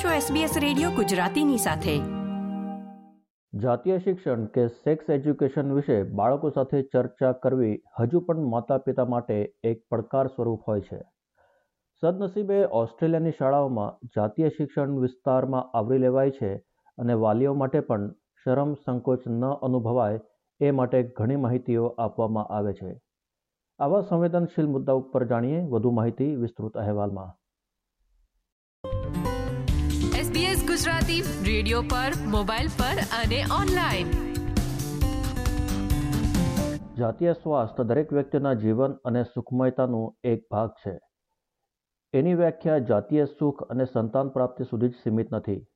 છો SBS radio ગુજરાતીની સાથે. જાતીય શિક્ષણ કે સેક્સ એજ્યુકેશન વિશે બાળકો સાથે ચર્ચા કરવી હજુ પણ માતા પિતા માટે એક પડકાર સ્વરૂપ હોય છે. સદનસીબે ઓસ્ટ્રેલિયાની શાળાઓમાં જાતીય શિક્ષણ વિસ્તારમાં આવરી લેવાય છે અને વાલીઓ માટે પણ શરમ સંકોચ ન અનુભવાય એ માટે ઘણી માહિતીઓ આપવામાં આવે છે. આવા સંવેદનશીલ મુદ્દા ઉપર જાણીએ વધુ માહિતી વિસ્તૃત અહેવાલમાં. ગુજરાતી રેડિયો પર, મોબાઈલ પર અને ઓનલાઈન. જાતીય સ્વાસ્થ્ય દરેક વ્યક્તિના જીવન અને સુખમયતાનું એક ભાગ છે. એની વ્યાખ્યા જાતીય સુખ અને સંતાન પ્રાપ્તિ સુધી જ સીમિત નથી.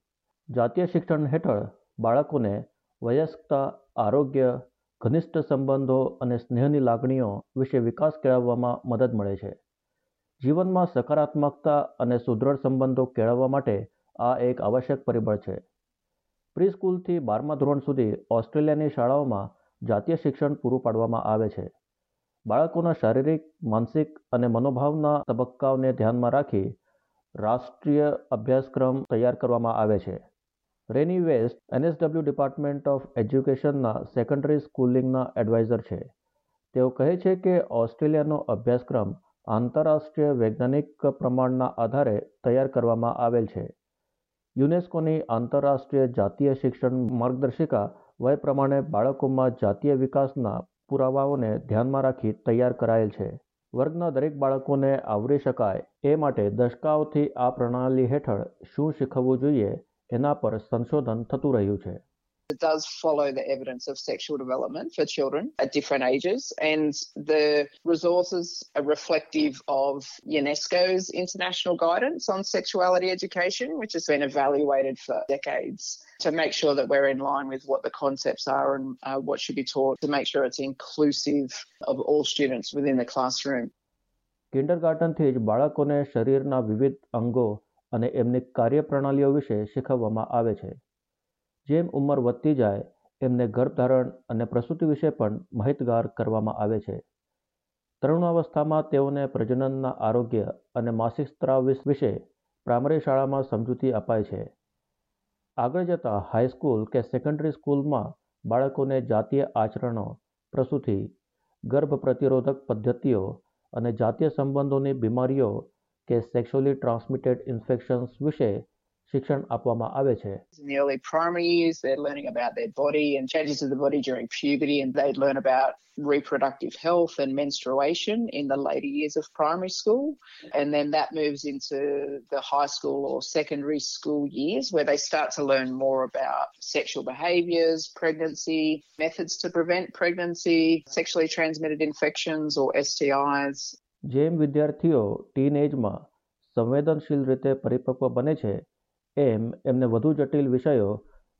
જાતીય શિક્ષણ હેઠળ બાળકોને વયસ્કતા, આરોગ્ય, ઘનિષ્ઠ સંબંધો અને સ્નેહની લાગણીઓ વિશે વિકાસ કેળવવામાં મદદ મળે છે. જીવનમાં સકારાત્મકતા અને સુદૃઢ સંબંધો કેળવવા માટે આ એક આવશ્યક પરિબળ છે. પ્રીસ્કૂલથી બારમા ધોરણ સુધી ઓસ્ટ્રેલિયાની શાળાઓમાં જાતીય શિક્ષણ પૂરું પાડવામાં આવે છે. બાળકોના શારીરિક, માનસિક અને મનોભાવના તબક્કાઓને ધ્યાનમાં રાખી રાષ્ટ્રીય અભ્યાસક્રમ તૈયાર કરવામાં આવે છે. Renee West, NSW department of એજ્યુકેશનના secondary સ્કૂલિંગના એડવાઇઝર છે. તેઓ કહે છે કે ઓસ્ટ્રેલિયાનો અભ્યાસક્રમ આંતરરાષ્ટ્રીય વૈજ્ઞાનિક પ્રમાણના આધારે તૈયાર કરવામાં આવેલ છે. યુનેસ્કોની આંતરરાષ્ટ્રીય જાતીય શિક્ષણ માર્ગદર્શિકા વય પ્રમાણે બાળકોમાં જાતીય વિકાસના પુરાવાઓને ધ્યાનમાં રાખી તૈયાર કરાયેલ છે. વર્ગના દરેક બાળકોને આવરી શકાય એ માટે દશકાઓથી આ પ્રણાલી હેઠળ શું શીખવવું જોઈએ એના પર સંશોધન થતું રહ્યું છે. It does follow the evidence of sexual development for children at different ages, and the resources are reflective of UNESCO's international guidance on sexuality education, which has been evaluated for decades to make sure that we're in line with what the concepts are and uh, what should be taught to make sure it's inclusive of all students within the classroom. કિન્ડરગાર્ટનથી જ બાળકોને શરીરના વિવિધ અંગો અને એમની કાર્યપ્રણાલીઓ વિશે શીખવવામાં આવે છે જેમ ઉંમર વધતી જાય, એમને ગર્ભધારણ અને પ્રસૂતિ વિશે પણ માહિતગાર કરવામાં આવે છે. તરુણાવસ્થામાં તેઓને પ્રજનનના આરોગ્ય અને માસિક સ્ત્રાવ વિશે પ્રાઇમરી શાળામાં સમજૂતી અપાય છે. આગળ જતાં હાઈસ્કૂલ કે સેકન્ડરી સ્કૂલમાં બાળકોને જાતીય આચરણો, પ્રસૂતિ, ગર્ભ પ્રતિરોધક પદ્ધતિઓ અને જાતીય સંબંધોની બીમારીઓ કે સેક્સ્યુઅલી ટ્રાન્સમિટેડ ઇન્ફેક્શન્સ વિશે શિક્ષણ આપવામાં આવે છે In the early primary years, they're learning about their body and changes of the body during puberty, and they'd learn about reproductive health and menstruation in the later years of primary school. And then that moves into the high school or secondary school years where they start to learn more about sexual behaviours, pregnancy, methods to prevent pregnancy, sexually transmitted infections or STIs. જેમ વિદ્યાર્થીઓ tin એજમાં સંવેદનશીલ રીતે પરિપક્વ બને છે એમ, એમને વધુ જટિલ વિષયો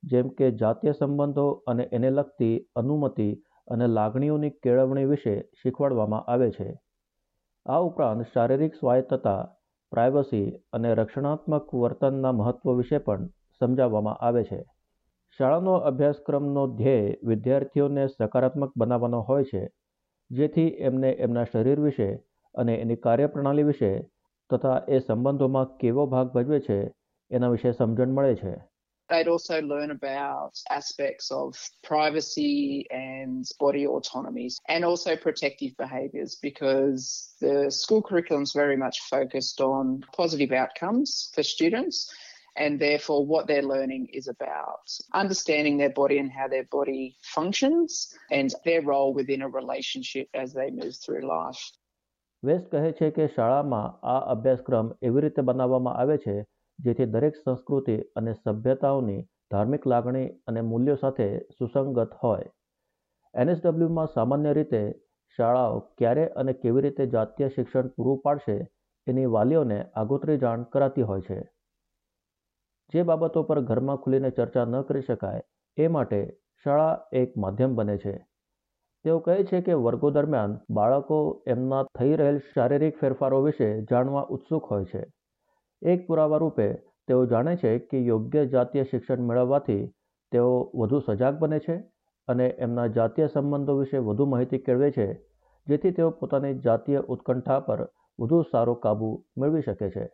જેમ કે જાતીય સંબંધો અને એને લગતી અનુમતિ અને લાગણીઓની કેળવણી વિશે શીખવાડવામાં આવે છે. આ ઉપરાંત શારીરિક સ્વાયત્તતા પ્રાઇવસી અને રક્ષણાત્મક વર્તનના મહત્વ વિશે પણ સમજાવવામાં આવે છે. શાળાનો અભ્યાસક્રમનો ધ્યેય વિદ્યાર્થીઓને સકારાત્મક બનાવવાનો હોય છે, જેથી એમને એમના શરીર વિશે અને એની કાર્યપ્રણાલી વિશે તથા એ સંબંધોમાં કેવો ભાગ ભજવે છે એના વિશે સમજણ મળે છે They'd also learn about aspects of privacy and body autonomies and also protective behaviours because the school curriculum is very much focused on positive outcomes for students and therefore what they're learning is about understanding their body and how their body functions and their role within a relationship as they move through life. West કહે છે કે શાળામાં આ અભ્યાસક્રમ એવી રીતે બનાવવામાં આવે છે જેથી દરેક સંસ્કૃતિ અને સભ્યતાઓની ધાર્મિક લાગણી અને મૂલ્યો સાથે સુસંગત હોય. એનએસડબલ્યુમાં સામાન્ય રીતે શાળાઓ ક્યારે અને કેવી રીતે જાતીય શિક્ષણ પૂરું પાડશે એની વાલીઓને આગોતરી જાણ કરાતી હોય છે. જે બાબતો પર ઘરમાં ખુલીને ચર્ચા ન કરી શકાય એ માટે શાળા એક માધ્યમ બને છે. તેઓ કહે છે કે વર્ગો દરમિયાન બાળકો એમના થઈ રહેલ શારીરિક ફેરફારો વિશે જાણવા ઉત્સુક હોય છે. એક પુરાવા રૂપે તેઓ જાણે છે કે યોગ્ય જાતીય શિક્ષણ મેળવવાથી તેઓ વધુ સજાગ બને છે અને એમના જાતીય સંબંધો વિશે વધુ માહિતી કેળવે છે જેથી તેઓ પોતાની જાતીય ઉત્કંઠા પર વધુ સારો કાબુ મેળવી શકે છે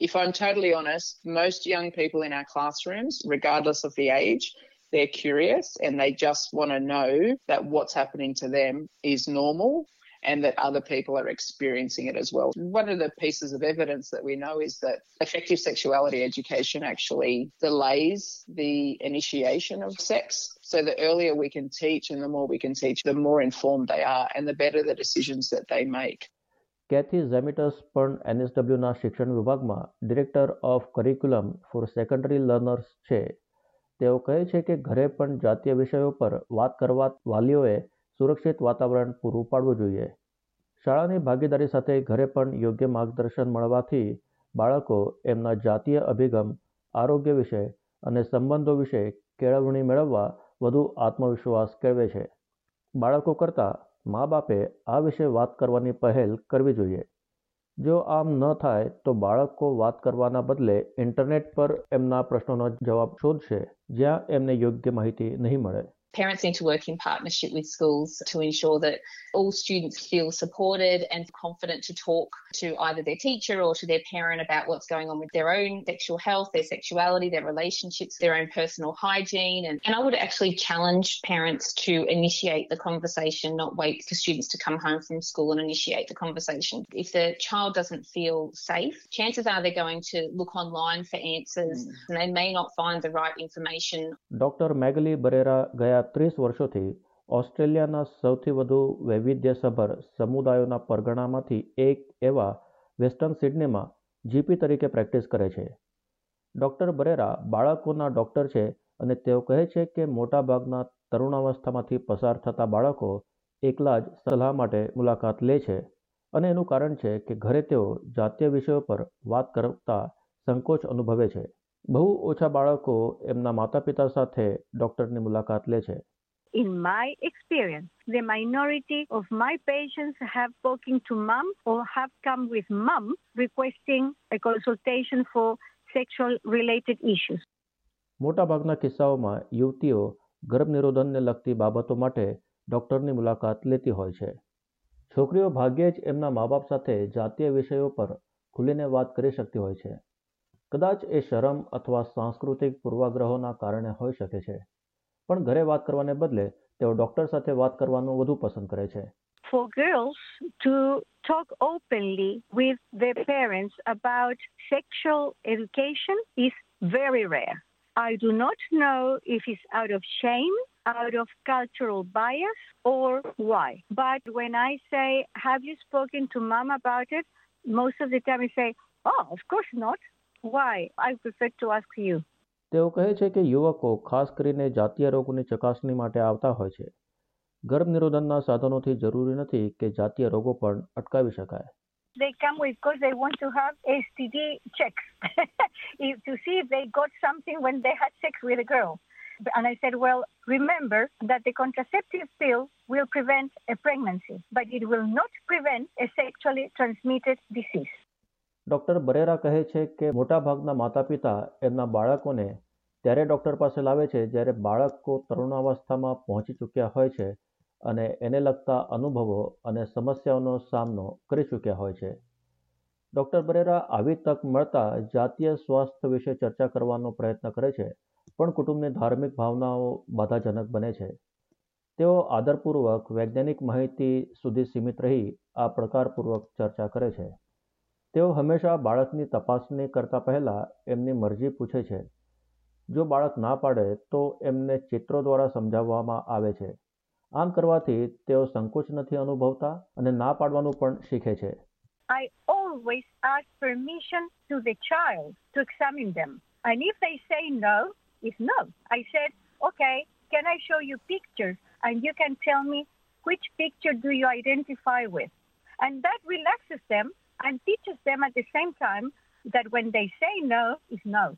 If I'm totally honest, most young people in our classrooms, regardless of the age, they're curious and they just want to know that what's happening to them is normal and that other people are experiencing it as well. One of the pieces of evidence that we know is that effective sexuality education actually delays the initiation of sex. So the earlier we can teach and the more we can teach, the more informed they are and the better the decisions that they make. કેથી ઝેમિટસ પણ એનએસડબલ્યુના શિક્ષણ વિભાગમાં director of curriculum for secondary learners છે તેઓ કહે છે કે ઘરે પણ જાતીય વિષયો પર વાત કરવા વાલીઓએ સુરક્ષિત વાતાવરણ પૂરું પાડવું જોઈએ. શાળાની ભાગીદારી સાથે ઘરે પણ યોગ્ય માર્ગદર્શન મળવાથી બાળકો એમના જાતીય અભિગમ, આરોગ્ય વિશે અને સંબંધો વિશે કેળવણી મેળવવા વધુ આત્મવિશ્વાસ કેળવે છે. બાળકો કરતાં મા બાપે આ વિશે વાત કરવાની પહેલ કરવી જોઈએ. જો આમ ન થાય તો બાળકો વાત કરવાના બદલે ઇન્ટરનેટ પર એમના પ્રશ્નોનો જવાબ શોધશે, જ્યાં એમને યોગ્ય માહિતી નહીં મળે. Parents need to work in partnership with schools to ensure that all students feel supported and confident to talk to either their teacher or to their parent about what's going on with their own sexual health, their sexuality, their relationships, their own personal hygiene. And, and I would actually challenge parents to initiate the conversation, not wait for students to come home from school and initiate the conversation. If the child doesn't feel safe, chances are they're going to look online for answers mm. and they may not find the right information. Dr. Magali Barrera ત્રીસ વર્ષોથી ઓસ્ટ્રેલિયાના સૌથી વધુ વૈવિધ્યસભર સમુદાયોના પરગણામાંથી એક એવા વેસ્ટર્ન સિડનીમાં જીપી તરીકે પ્રેક્ટિસ કરે છે. ડૉક્ટર બરેરા બાળકોના ડૉક્ટર છે અને તેઓ કહે છે કે મોટાભાગના તરુણાવસ્થામાંથી પસાર થતા બાળકો એકલા જ સલાહ માટે મુલાકાત લે છે અને એનું કારણ છે કે ઘરે તેઓ જાતીય વિષયો પર વાત કરતા સંકોચ અનુભવે છે. બહુ ઓછા બાળકો એમના માતા પિતા સાથે ડોક્ટરની મુલાકાત લે છે In my experience, the minority of my patients have spoken to mom or have come with mom requesting a consultation for sexual related issues. મોટાભાગના કિસ્સાઓમાં યુવતીઓ ગર્ભનિરોધનને લગતી બાબતો માટે ડોક્ટરની મુલાકાત લેતી હોય છે છોકરીઓ ભાગ્યે જ એમના મા બાપ સાથે જાતીય વિષયો પર ખુલીને વાત કરી શકતી હોય છે કદાચ એ શરમ અથવા સાંસ્કૃતિક પૂર્વાગ્રહોના કારણે હોઈ શકે છે પણ ઘરે વાત કરવાને બદલે તેઓ ડોક્ટર સાથે વાત કરવાનું વધુ પસંદ કરે છે For girls to talk openly with their parents about sexual education is very rare. I do not know if it's out of shame, out of cultural bias, or why. But when I say, Have you spoken to mom about it? Most of the time I say, Oh, of course not. Why? I prefer to ask you. તેઓ કહે છે કે યુવકો ખાસ કરીને જાતીય રોગોની ચકાસણી માટે આવતા હોય છે ગર્ભનિરોધનના સાધનોથી જરૂરી નથી કે જાતીય રોગો પણ અટકાવી શકાય They come with because they want to have STD checks if, to see if they got something when they had sex with a girl. And I said, well, remember that the contraceptive pill will prevent a pregnancy, but it will not prevent a sexually transmitted disease. Doctor Barrera કહે છે કે મોટાભાગના માતા પિતા એમના બાળકોને ત્યારે doctor પાસે લાવે છે જ્યારે બાળકો તરુણાવસ્થામાં પહોંચી ચૂક્યા હોય છે અને એને લગતા અનુભવો અને સમસ્યાઓનો સામનો કરી ચૂક્યા હોય છે. ડોક્ટર બરેરા આવી તક મળતા જાતીય સ્વાસ્થ્ય વિશે ચર્ચા કરવાનો પ્રયત્ન કરે છે, પણ કુટુંબની ધાર્મિક ભાવનાઓ બાધાજનક બને છે. તેઓ આદરપૂર્વક વૈજ્ઞાનિક માહિતી સુધી સીમિત રહી આ પ્રકારપૂર્વક ચર્ચા કરે છે. તેઓ હંમેશા બાળકની તપાસણી કરતા પહેલા એમની મરજી પૂછે છે જો બાળક ના પાડે તો એમને ચિત્રો દ્વારા સમજાવવામાં આવે છે આમ કરવાથી તેઓ સંકોચ નથી અનુભવતા અને ના પાડવાનું પણ શીખે છે I always ask permission to the child to examine them. And if they say no, it's no. I said, okay, can I show you pictures? And you can tell me which picture do you identify with? And that relaxes them and teaches them at the same time that when they say no, is no.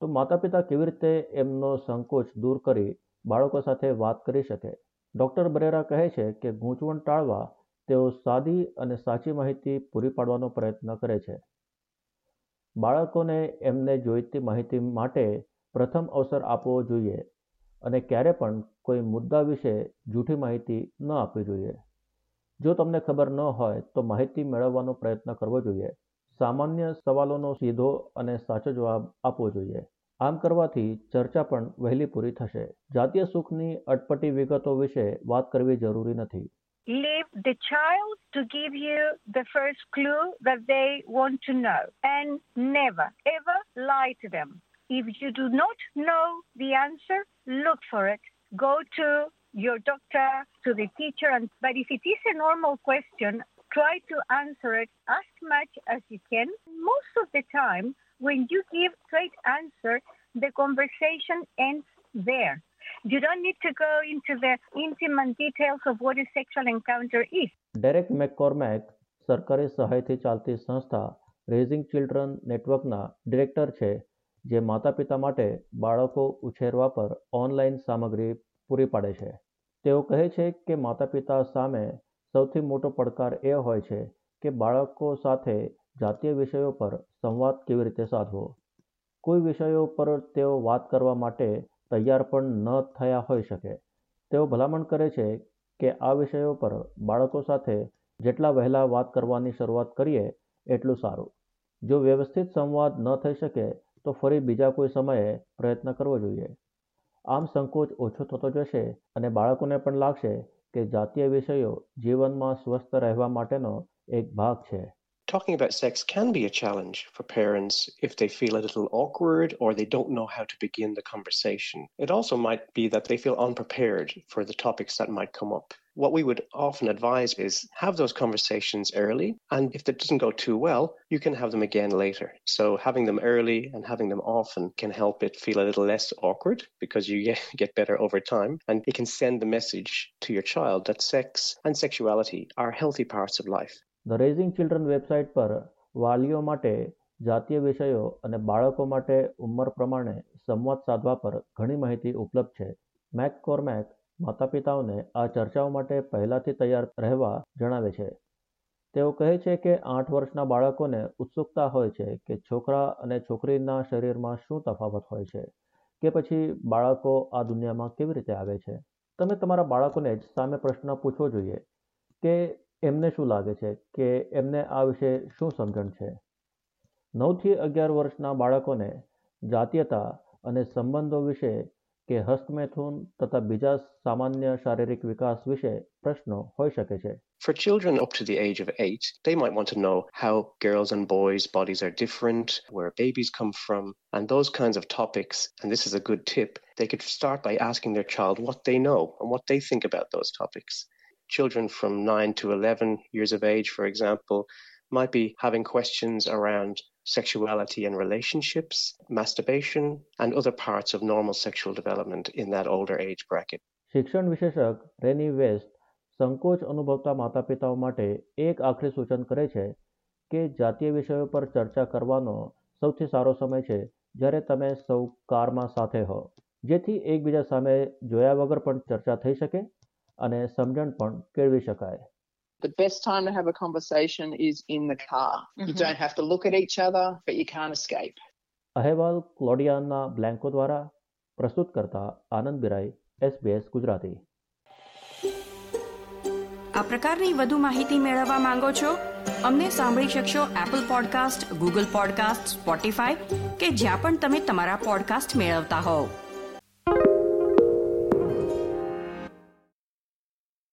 તો માતા કેવી રીતે એમનો સંકોચ દૂર કરી બાળકો સાથે વાત કરી શકે? ડોક્ટર બરેરા કહે છે કે ગૂંચવણ ટાળવા તેઓ સાદી અને સાચી માહિતી પૂરી પાડવાનો પ્રયત્ન કરે છે. બાળકોને એમને જોઈતી માહિતી માટે પ્રથમ અવસર આપવો જોઈએ અને ક્યારે પણ કોઈ મુદ્દા વિશે જૂઠી માહિતી ન આપવી જોઈએ. જો તમને ખબર ન હોય તો માહિતી મેળવવાનો પ્રયત્ન કરવો જોઈએ સામાન્ય સવાલોનો સીધો અને સાચો જવાબ આપવો જોઈએ આમ કરવાથી ચર્ચા પણ વહેલી પૂરી થશે જાતીય સુખની અટપટી વિગતો વિશે વાત કરવી જરૂરી નથી Leave the child to give you the first clue that they want to know and never ever lie to them. If you do not know the answer, look for it. Go to your doctor, to the teacher, and but if it is a normal question, try to answer it as much as you can. Most of the time, when you give straight answer, the conversation ends there. You don't need to go into the intimate details of what a sexual encounter is. Derek McCormack સરકારી સહાયથી ચાલતી સંસ્થા raising children નેટવર્કના director છે જે માતા પિતા માટે બાળકો ઉછેરવા પર ઓનલાઈન સામગ્રી પૂરી પાડે છે તેઓ કહે છે કે માતા પિતા સામે સૌથી મોટો પડકાર એ હોય છે કે બાળકો સાથે જાતીય વિષયો પર સંવાદ કેવી રીતે સાધવો. કોઈ વિષયો પર તેઓ વાત કરવા માટે તૈયાર પણ ન થયા હોઈ શકે. તેઓ ભલામણ કરે છે કે આ વિષયો પર બાળકો સાથે જેટલા વહેલા વાત કરવાની શરૂઆત કરીએ, એટલું સારું. જો વ્યવસ્થિત સંવાદ ન થઈ શકે, તો ફરી બીજા કોઈ સમયે પ્રયત્ન કરવો જોઈએ. આમ સંકોચ ઓછો થતો જશે અને બાળકોને પણ લાગશે કે જાતીય વિષયો જીવનમાં સ્વસ્થ રહેવા માટેનો એક ભાગ છે. Talking about sex can be a challenge for parents if they feel a little awkward or they don't know how to begin the conversation. It also might be that they feel unprepared for the topics that might come up. What we would often advise is have those conversations early, and if that doesn't go too well, you can have them again later. So having them early and having them often can help it feel a little less awkward because you get, better over time, and it can send the message to your child that sex and sexuality are healthy parts of life. The raising children website પર વાલીઓ માટે, જાતીય વિષયો અને બાળકો માટે ઉંમર પ્રમાણે સંવાદ સાધવા પર ઘણી માહિતી ઉપલબ્ધ છે. મેક કોર્મેક માતા પિતાઓને આ ચર્ચાઓ માટે પહેલાથી તૈયાર રહેવા જણાવે છે. તેઓ કહે છે કે આઠ વર્ષના બાળકોને ઉત્સુકતા હોય છે કે છોકરા અને છોકરીના શરીરમાં શું તફાવત હોય છે કે પછી બાળકો આ દુનિયામાં કેવી રીતે આવે છે. તમે તમારા બાળકોને જ સામે પ્રશ્ન પૂછવો જોઈએ કે એમને શું લાગે છે કે એમને આ વિશે શું સમજણ છે નવથી અગિયાર વર્ષના બાળકોને જાતીયતા અને સંબંધો વિશે કે હસ્તમૈથુન તથા બીજા સામાન્ય શારીરિક વિકાસ વિશે પ્રશ્નો હોઈ શકે છે For children up to the age of eight, they might want to know how girls and boys' bodies are different, where babies come from, and those kinds of topics. And this is a good tip. They could start by asking their child what they know and what they think about those topics. Children from 9 to 11 years of age, for example, might be having questions around sexuality and relationships, masturbation, and other parts of normal sexual development in that older age bracket. શિક્ષણ વિશેષક રેની waste સંકોચ અનુભવતા માતા પિતાઓ માટે એક આખરી સૂચન કરે છે કે જાતીય વિષયો પર ચર્ચા કરવાનો સૌથી સારો સમય છે જ્યારે તમે સૌ કારમાં સાથે હો જેથી એકબીજા સામે જોયા વગર પણ ચર્ચા થઈ શકે અને સમજણ પણ કેળવી શકાય The best time to have a conversation is in the car. You Mhm. don't have to look at each other, but you can't escape. અહેવાલ ક્લોડિયાના બ્લેન્કો દ્વારા પ્રસ્તુત કરતા આનંદ બિરાઈ SBS ગુજરાતી આ પ્રકારની વધુ માહિતી મેળવવા માંગો છો અમને સાંભળી શકશો Apple podcast Google podcast Spotify કે જ્યાં પણ તમે તમારા પોડકાસ્ટ મેળવતા હોવ